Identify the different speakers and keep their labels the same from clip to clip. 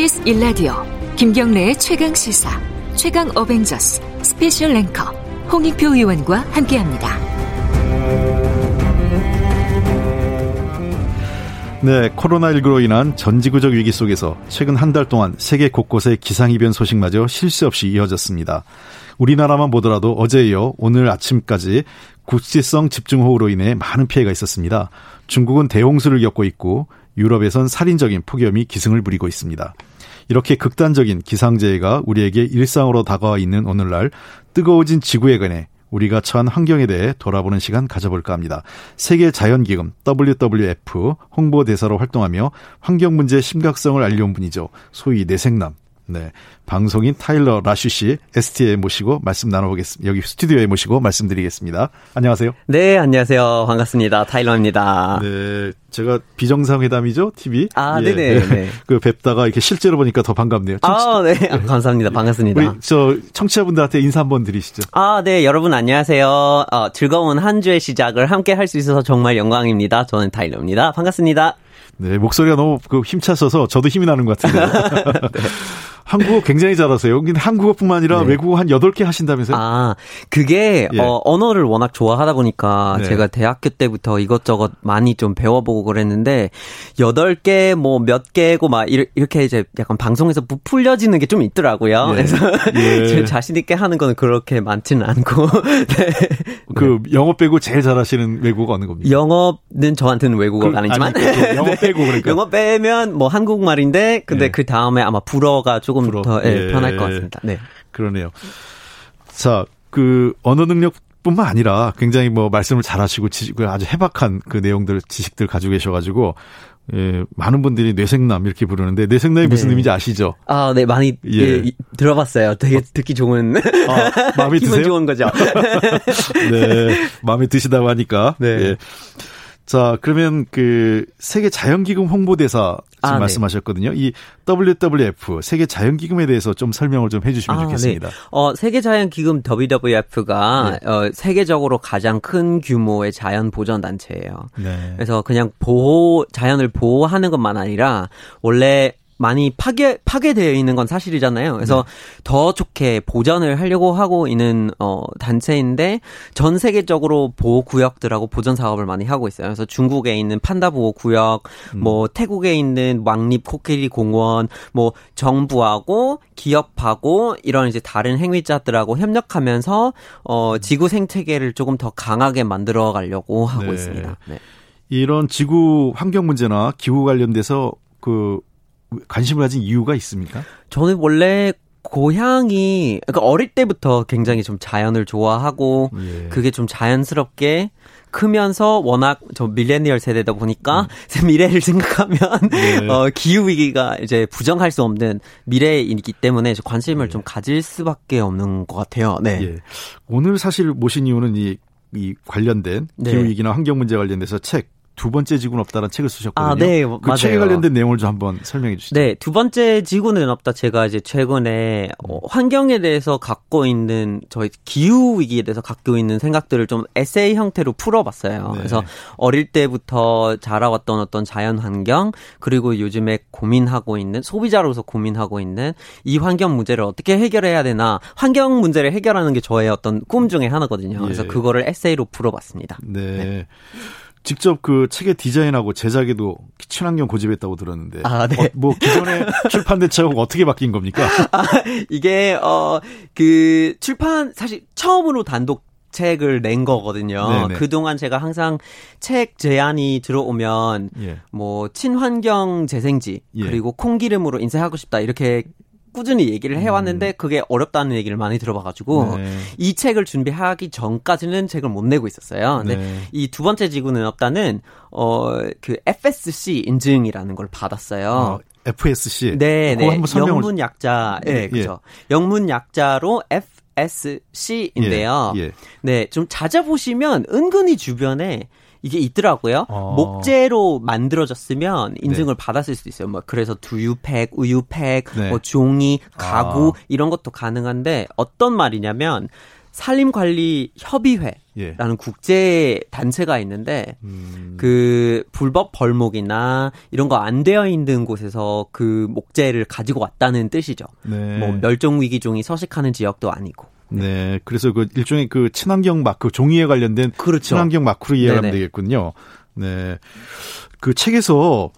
Speaker 1: KBS 1라디오 김경래의 최강 시사 최강 어벤져스 스페셜 앵커 홍익표 의원과 함께합니다.
Speaker 2: 네, 코로나19로 인한 전 지구적 위기 속에서 최근 한 달 동안 세계 곳곳의 기상이변 소식마저 쉴 새 없이 이어졌습니다. 우리나라만 보더라도 어제 이어 오늘 아침까지 국지성 집중호우로 인해 많은 피해가 있었습니다. 중국은 대홍수를 겪고 있고 유럽에선 살인적인 폭염이 기승을 부리고 있습니다. 이렇게 극단적인 기상재해가 우리에게 일상으로 다가와 있는 오늘날 뜨거워진 지구에 관해 우리가 처한 환경에 대해 돌아보는 시간 가져볼까 합니다. 세계 자연기금 WWF 홍보대사로 활동하며 환경 문제의 심각성을 알려온 분이죠. 소위 내생남 네. 방송인 타일러 라슈 씨 ST에 모시고 말씀 나눠보겠습니다. 여기 스튜디오에 모시고 말씀드리겠습니다. 안녕하세요.
Speaker 3: 네, 안녕하세요. 반갑습니다. 타일러입니다.
Speaker 2: 네. 제가 비정상회담이죠? TV?
Speaker 3: 아, 예. 네네. 네.
Speaker 2: 그 뵙다가 이렇게 실제로 보니까 더 반갑네요.
Speaker 3: 청취... 아, 네. 아, 감사합니다. 반갑습니다.
Speaker 2: 우리 저 청취자분들한테 인사 한번 드리시죠.
Speaker 3: 아, 네. 여러분 안녕하세요. 어, 즐거운 한 주의 시작을 함께 할 수 있어서 정말 영광입니다. 저는 타일러입니다. 반갑습니다.
Speaker 2: 네, 목소리가 너무 그 힘차셔서 저도 힘이 나는 것 같은데요. 네. 한국어 굉장히 잘하세요. 근데 한국어뿐만 아니라 네. 외국어 한 8개 하신다면서요?
Speaker 3: 아, 그게 예. 어, 언어를 워낙 좋아하다 보니까 네. 제가 대학교 때부터 이것저것 많이 좀 배워보고 그랬는데 8개 뭐 몇 개고 막 이렇게 이제 약간 방송에서 부풀려지는 게 좀 있더라고요. 예. 그래서 예. 자신 있게 하는 거는 그렇게 많지는 않고. 네.
Speaker 2: 그 영어 빼고 제일 잘하시는 외국어 어느 겁니까?
Speaker 3: 영어는 저한테는 외국어가 그, 아니지만
Speaker 2: 아니, 영어 빼고 그러니까
Speaker 3: 영어 빼면 뭐 한국말인데 근데 예. 그 다음에 아마 불어가 조금 조금 불어. 더 예, 예. 편할 것 같습니다. 네.
Speaker 2: 그러네요. 자, 그 언어 능력 뿐만 아니라 굉장히 뭐 말씀을 잘하시고 지식, 그 아주 해박한 그 내용들 지식들 가지고 계셔가지고 예, 많은 분들이 뇌생남 이렇게 부르는데 뇌생남이 무슨 네. 의미인지 아시죠?
Speaker 3: 아, 네 많이 예. 예 들어봤어요. 되게 어. 듣기 좋은 아, 마음에 기분 드세요? 좋은 거죠.
Speaker 2: 네, 마음에 드시다고 하니까. 네. 예. 자, 그러면 그 세계 자연기금 홍보대사 지금 아, 네. 말씀하셨거든요. 이 WWF 세계 자연기금에 대해서 좀 설명을 좀 해주시면 아, 좋겠습니다. 네.
Speaker 3: 어, 세계 자연기금 WWF가 네. 어, 세계적으로 가장 큰 규모의 자연 보전 단체예요. 네. 그래서 그냥 보호 자연을 보호하는 것만 아니라 원래 많이 파괴 파괴되어 있는 건 사실이잖아요. 그래서 네. 더 좋게 보전을 하려고 하고 있는 어 단체인데 전 세계적으로 보호 구역들하고 보전 사업을 많이 하고 있어요. 그래서 중국에 있는 판다 보호 구역, 음. 뭐 태국에 있는 왕립 코끼리 공원, 뭐 정부하고 기업하고 이런 이제 다른 행위자들하고 협력하면서 어 지구 생태계를 조금 더 강하게 만들어 가려고 하고 네. 있습니다. 네.
Speaker 2: 이런 지구 환경 문제나 기후 관련돼서 그 관심을 가진 이유가 있습니까?
Speaker 3: 저는 원래 고향이 그러니까 어릴 때부터 굉장히 좀 자연을 좋아하고 예. 그게 좀 자연스럽게 크면서 워낙 저 밀레니얼 세대다 보니까 음. 미래를 생각하면 네. 어, 기후 위기가 이제 부정할 수 없는 미래이기 때문에 관심을 네. 좀 가질 수밖에 없는 것 같아요. 네. 예.
Speaker 2: 오늘 사실 모신 이유는 이, 이 관련된 네. 기후 위기나 환경 문제 관련돼서 책 두 번째 지구는 없다라는 책을 쓰셨거든요. 아, 네, 그 맞아요. 책에 관련된 내용을 좀 한번 설명해 주시죠.
Speaker 3: 네, 두 번째 지구는 없다. 제가 이제 최근에 어, 환경에 대해서 갖고 있는 저희 기후 위기에 대해서 갖고 있는 생각들을 좀 에세이 형태로 풀어봤어요. 네. 그래서 어릴 때부터 자라왔던 어떤 자연 환경 그리고 요즘에 고민하고 있는 소비자로서 고민하고 있는 이 환경 문제를 어떻게 해결해야 되나 환경 문제를 해결하는 게 저의 어떤 꿈 중에 하나거든요. 그래서 예. 그거를 에세이로 풀어봤습니다.
Speaker 2: 네. 네. 직접 그 책의 디자인하고 제작에도 친환경 고집했다고 들었는데 아, 네. 어, 뭐 기존에 출판된 책하고 어떻게 바뀐 겁니까?
Speaker 3: 아, 이게 어 그 출판 사실 처음으로 단독 책을 낸 거거든요. 네네. 그동안 제가 항상 책 제안이 들어오면 예. 뭐 친환경 재생지 예. 그리고 콩기름으로 인쇄하고 싶다 이렇게 꾸준히 얘기를 해왔는데 음. 그게 어렵다는 얘기를 많이 들어봐가지고 네. 이 책을 준비하기 전까지는 책을 못 내고 있었어요. 근데 네. 이두 번째 지구는 없다는 어그 FSC 인증이라는 걸 받았어요. 어,
Speaker 2: FSC.
Speaker 3: 네, 네. 영문 약자, 예, 네, 그렇죠. 예. 영문 약자로 F SC인데요. 예, 예. 네, 좀 찾아보시면 은근히 주변에 이게 있더라고요. 어. 목재로 만들어졌으면 인증을 네. 받았을 수도 있어요. 뭐 그래서 두유팩, 우유팩, 네. 뭐 종이, 가구 아. 이런 것도 가능한데 어떤 말이냐면 산림관리협의회라는 예. 국제 단체가 있는데 음. 그 불법 벌목이나 이런 거 안 되어 있는 곳에서 그 목재를 가지고 왔다는 뜻이죠. 네. 뭐 멸종 위기종이 서식하는 지역도 아니고.
Speaker 2: 네. 네. 그래서 그 일종의 그 친환경 마크 종이에 관련된 그렇죠. 친환경 마크로 이해하면 되겠군요. 네. 그 책에서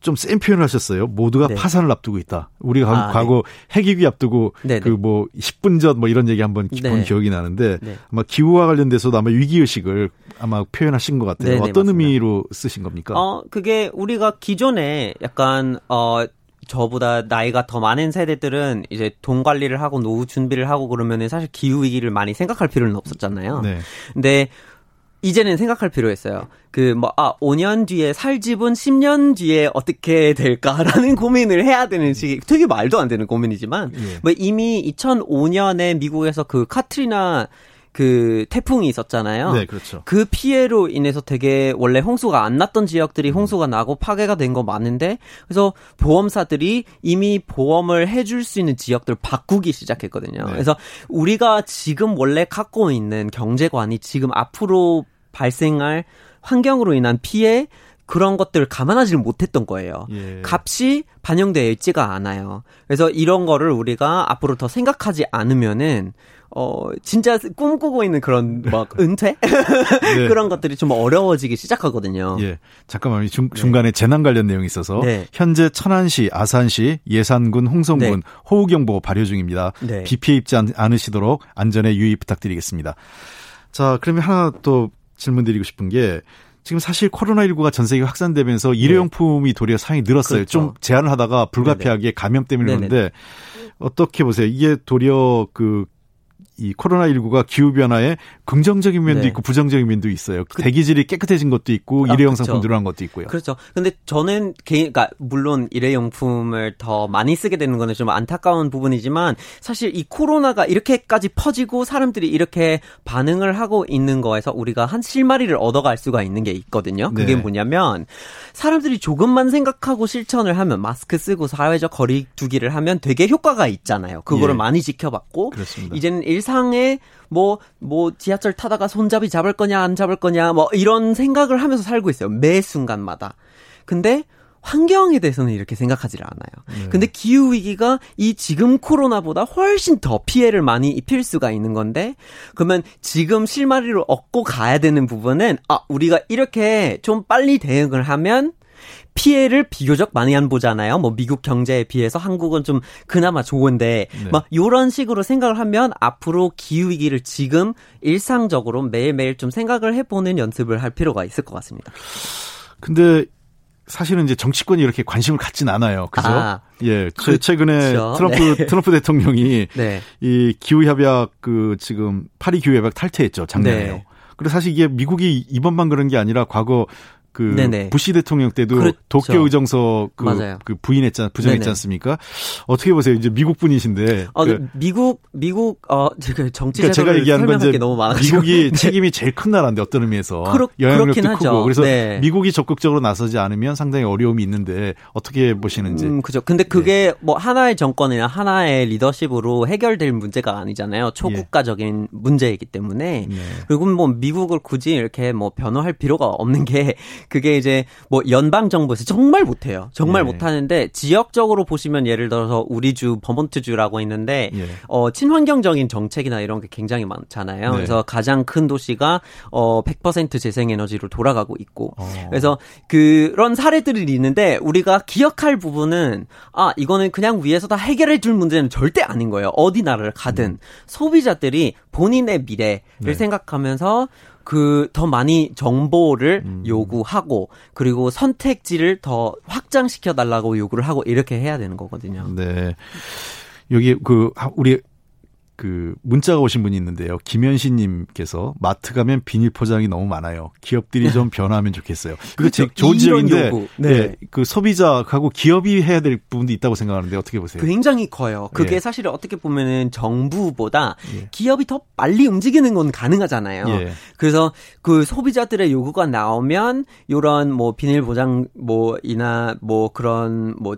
Speaker 2: 좀 센 표현을 하셨어요. 모두가 네. 파산을 앞두고 있다. 우리가 아, 과거 네. 핵위기 앞두고 그 뭐 10분 전 뭐 이런 얘기 한번 본 네. 기억이 나는데 네. 아마 기후와 관련돼서도 아마 위기 의식을 아마 표현하신 것 같아요. 어떤 맞습니다. 의미로 쓰신 겁니까?
Speaker 3: 어 그게 우리가 기존에 약간 어 저보다 나이가 더 많은 세대들은 이제 돈 관리를 하고 노후 준비를 하고 그러면은 사실 기후 위기를 많이 생각할 필요는 없었잖아요. 네. 근데 이제는 생각할 필요 있어요. 그, 뭐, 아, 5년 뒤에 살 집은 10년 뒤에 어떻게 될까라는 고민을 해야 되는 시기, 되게 말도 안 되는 고민이지만, 예. 뭐 이미 2005년에 미국에서 그 카트리나 그 태풍이 있었잖아요.
Speaker 2: 네, 그렇죠.
Speaker 3: 그 피해로 인해서 되게 원래 홍수가 안 났던 지역들이 음. 홍수가 나고 파괴가 된 거 많은데 그래서 보험사들이 이미 보험을 해줄 수 있는 지역들 바꾸기 시작했거든요. 네. 그래서 우리가 지금 원래 갖고 있는 경제관이 지금 앞으로 발생할 환경으로 인한 피해 그런 것들을 감안하지를 못했던 거예요. 예. 값이 반영되어 있지가 않아요. 그래서 이런 거를 우리가 앞으로 더 생각하지 않으면은 어 진짜 꿈꾸고 있는 그런 막 은퇴 네. 그런 것들이 좀 어려워지기 시작하거든요.
Speaker 2: 예, 잠깐만 중, 네. 중간에 네. 재난 관련 내용이 있어서 네. 현재 천안시, 아산시, 예산군, 홍성군 네. 호우경보 발효 중입니다. 네. 비 피해 입지 않으시도록 안전에 유의 부탁드리겠습니다. 자, 그러면 하나 또 질문 드리고 싶은 게 지금 사실 코로나19가 전 세계 확산되면서 네. 일회용품이 도리어 사용이 늘었어요. 그렇죠. 좀 제한을 하다가 불가피하게 감염 때문에 그런데 어떻게 보세요? 이게 도리어 그 이 코로나19가 기후변화에 긍정적인 면도 네. 있고 부정적인 면도 있어요. 그, 대기질이 깨끗해진 것도 있고 아, 일회용 상품 늘어난 것도 있고요.
Speaker 3: 그렇죠. 근데 저는 개인, 그러니까 물론 일회용품을 더 많이 쓰게 되는 거는 좀 안타까운 부분이지만 사실 이 코로나가 이렇게까지 퍼지고 사람들이 이렇게 반응을 하고 있는 거에서 우리가 한 실마리를 얻어갈 수가 있는 게 있거든요. 그게 네. 뭐냐면 사람들이 조금만 생각하고 실천을 하면 마스크 쓰고 사회적 거리 두기를 하면 되게 효과가 있잖아요. 그거를 예. 많이 지켜봤고 그렇습니다. 이제는 일 상에 뭐, 뭐, 지하철 타다가 손잡이 잡을 거냐, 안 잡을 거냐, 뭐, 이런 생각을 하면서 살고 있어요. 매 순간마다. 근데, 환경에 대해서는 이렇게 생각하지를 않아요. 네. 근데 기후 위기가 이 지금 코로나보다 훨씬 더 피해를 많이 입힐 수가 있는 건데 그러면 지금 실마리를 얻고 가야 되는 부분은 아 우리가 이렇게 좀 빨리 대응을 하면 피해를 비교적 많이 안 보잖아요. 뭐 미국 경제에 비해서 한국은 좀 그나마 좋은데 네. 막 요런 식으로 생각을 하면 앞으로 기후 위기를 지금 일상적으로 매일매일 좀 생각을 해보는 연습을 할 필요가 있을 것 같습니다.
Speaker 2: 근데 사실은 이제 정치권이 이렇게 관심을 갖진 않아요. 그죠? 아, 예. 그, 최근에 그렇죠. 트럼프 네. 트럼프 대통령이 네. 이 기후 협약 그 지금 파리 기후 협약 탈퇴했죠. 작년에요. 네. 그리고 사실 이게 미국이 이번만 그런 게 아니라 과거 그 네네. 부시 대통령 때도 그렇죠. 도쿄 의정서 그, 그 부인했잖 부정했지 네네. 않습니까? 어떻게 보세요? 이제 미국 분이신데.
Speaker 3: 어, 그, 미국 미국 어 제가 정치 그러니까 제가 얘기하는 건 이제 너무
Speaker 2: 많아가지고. 미국이 네. 책임이 제일 큰 나라인데 어떤 의미에서 그렇, 영향력도 크고 하죠. 그래서 네. 미국이 적극적으로 나서지 않으면 상당히 어려움이 있는데 어떻게 보시는지. 음,
Speaker 3: 그죠. 근데 그게 네. 뭐 하나의 정권이나 하나의 리더십으로 해결될 문제가 아니잖아요. 초국가적인 예. 문제이기 때문에. 네. 그리고 뭐 미국을 굳이 이렇게 뭐 변호할 필요가 없는 게 그게 이제 뭐 연방 정부에서 정말 못해요. 정말 네. 못하는데 지역적으로 보시면 예를 들어서 우리 주 버몬트주라고 있는데 예. 어 친환경적인 정책이나 이런 게 굉장히 많잖아요. 네. 그래서 가장 큰 도시가 어 100% 재생에너지로 돌아가고 있고 어. 그래서 그런 사례들이 있는데 우리가 기억할 부분은 아 이거는 그냥 위에서 다 해결해 줄 문제는 절대 아닌 거예요. 어디 나라를 가든 음. 소비자들이 본인의 미래를 네. 생각하면서 그 더 많이 정보를 음. 요구하고 그리고 선택지를 더 확장시켜 달라고 요구를 하고 이렇게 해야 되는 거거든요.
Speaker 2: 네. 여기 그 우리 그 문자가 오신 분이 있는데요. 김현신님께서 마트 가면 비닐 포장이 너무 많아요. 기업들이 좀 변화하면 좋겠어요. 그렇죠. 좋은 지적인데 네. 네. 그 소비자하고 기업이 해야 될 부분도 있다고 생각하는데 어떻게 보세요?
Speaker 3: 굉장히 커요. 그게 예. 사실 어떻게 보면은 정부보다 예. 기업이 더 빨리 움직이는 건 가능하잖아요. 예. 그래서 그 소비자들의 요구가 나오면 이런 뭐 비닐 포장 뭐 이나 뭐 그런 뭐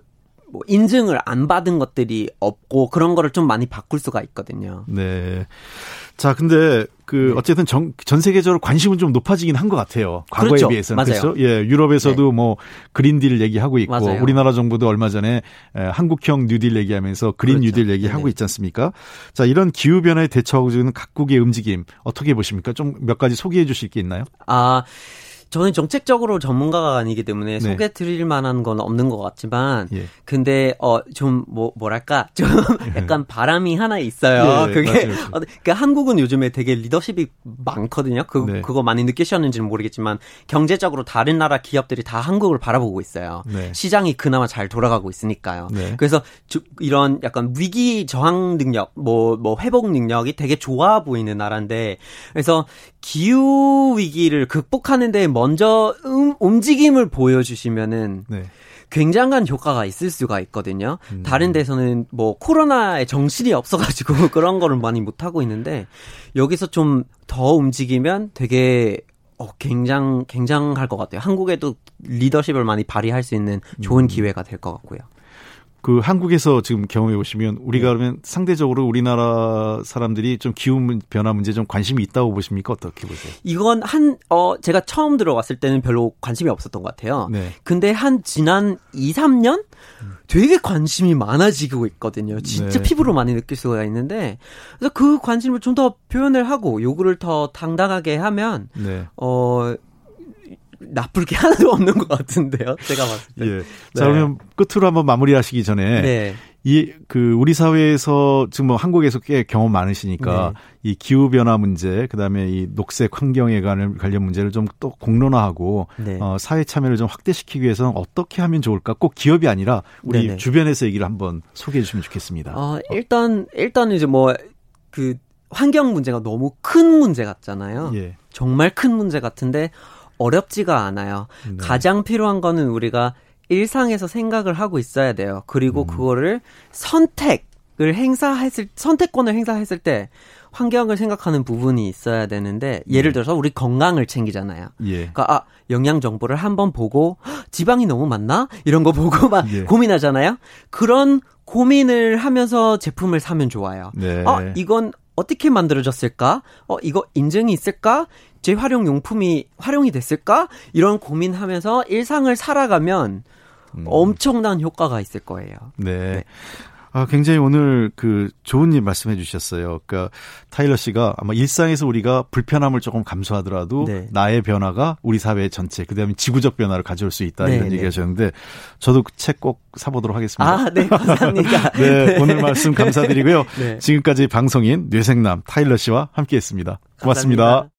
Speaker 3: 뭐뭐 인증을 안 받은 것들이 없고 그런 거를 좀 많이 바꿀 수가 있거든요.
Speaker 2: 네. 자, 근데 그 네. 어쨌든 전, 전 세계적으로 관심은 좀 높아지긴 한 것 같아요. 과거에 그렇죠. 비해서는 맞아요. 그렇죠. 예, 유럽에서도 네. 뭐 그린딜 얘기하고 있고 맞아요. 우리나라 정부도 얼마 전에 한국형 뉴딜 얘기하면서 그린 그렇죠. 뉴딜 얘기하고 네 있지 않습니까? 자, 이런 기후 변화에 대처하고 있는 각국의 움직임 어떻게 보십니까? 좀 몇 가지 소개해 주실 게 있나요?
Speaker 3: 아, 저는 정책적으로 전문가가 아니기 때문에 네. 소개 드릴 만한 건 없는 것 같지만 예. 근데 어 좀 뭐 뭐랄까 좀 약간 바람이 하나 있어요. 예, 그게 맞아요. 어, 그러니까 한국은 요즘에 되게 리더십이 많거든요. 그 네. 그거 많이 느끼셨는지는 모르겠지만 경제적으로 다른 나라 기업들이 다 한국을 바라보고 있어요. 네. 시장이 그나마 잘 돌아가고 있으니까요. 네. 그래서 주, 이런 약간 위기 저항 능력, 뭐뭐 뭐 회복 능력이 되게 좋아 보이는 나라인데 그래서 기후 위기를 극복하는 데 먼저 음, 움직임을 보여주시면은 네. 굉장한 효과가 있을 수가 있거든요. 음. 다른 데서는 뭐 코로나에 정신이 없어가지고 그런 거를 많이 못 하고 있는데 여기서 좀 더 움직이면 되게 어, 굉장, 굉장할 것 같아요. 한국에도 리더십을 많이 발휘할 수 있는 좋은 음. 기회가 될 것 같고요.
Speaker 2: 그 한국에서 지금 경험해 보시면 우리가 네. 그러면 상대적으로 우리나라 사람들이 좀 기후 변화 문제 좀 관심이 있다고 보십니까? 어떻게 보세요?
Speaker 3: 이건 한, 어, 제가 처음 들어왔을 때는 별로 관심이 없었던 것 같아요. 네. 근데 한 지난 2, 3년? 되게 관심이 많아지고 있거든요. 진짜 네. 피부로 많이 느낄 수가 있는데, 그래서 그 관심을 좀 더 표현을 하고 요구를 더 당당하게 하면, 네. 어, 나쁠 게 하나도 없는 것 같은데요. 제가 봤을 때. 예.
Speaker 2: 자, 네. 그러면 끝으로 한번 마무리하시기 전에 네. 이그 우리 사회에서 지금 뭐 한국에서 꽤 경험 많으시니까 네. 이 기후 변화 문제, 그다음에 이 녹색 환경에 관한 관련 문제를 좀 또 공론화하고 네. 어 사회 참여를 좀 확대시키기 위해서는 어떻게 하면 좋을까? 꼭 기업이 아니라 우리 네네. 주변에서 얘기를 한번 소개해 주시면 좋겠습니다.
Speaker 3: 어, 일단 일단 이제 뭐그 환경 문제가 너무 큰 문제 같잖아요. 예. 정말 큰 문제 같은데 어렵지가 않아요. 네. 가장 필요한 거는 우리가 일상에서 생각을 하고 있어야 돼요. 그리고 음. 그거를 선택을 행사했을 선택권을 행사했을 때 환경을 생각하는 부분이 있어야 되는데 예를 네. 들어서 우리 건강을 챙기잖아요. 예. 그러니까 아 영양 정보를 한번 보고 지방이 너무 많나 이런 거 보고 막 예. 고민하잖아요. 그런 고민을 하면서 제품을 사면 좋아요. 네. 어 이건 어떻게 만들어졌을까? 어 이거 인증이 있을까? 재활용 용품이 활용이 됐을까? 이런 고민하면서 일상을 살아가면 음. 엄청난 효과가 있을 거예요.
Speaker 2: 네. 네. 아, 굉장히 오늘 그 좋은 일 말씀해 주셨어요. 그러니까 타일러 씨가 아마 일상에서 우리가 불편함을 조금 감수하더라도 네. 나의 변화가 우리 사회 전체 그 다음에 지구적 변화를 가져올 수 있다 네, 이런 네. 얘기 하셨는데 저도 그 책 꼭 사보도록 하겠습니다.
Speaker 3: 아, 네, 감사합니다.
Speaker 2: 네, 네, 오늘 말씀 감사드리고요. 네. 지금까지 방송인 뇌생남 타일러 씨와 함께 했습니다. 고맙습니다 감사합니다.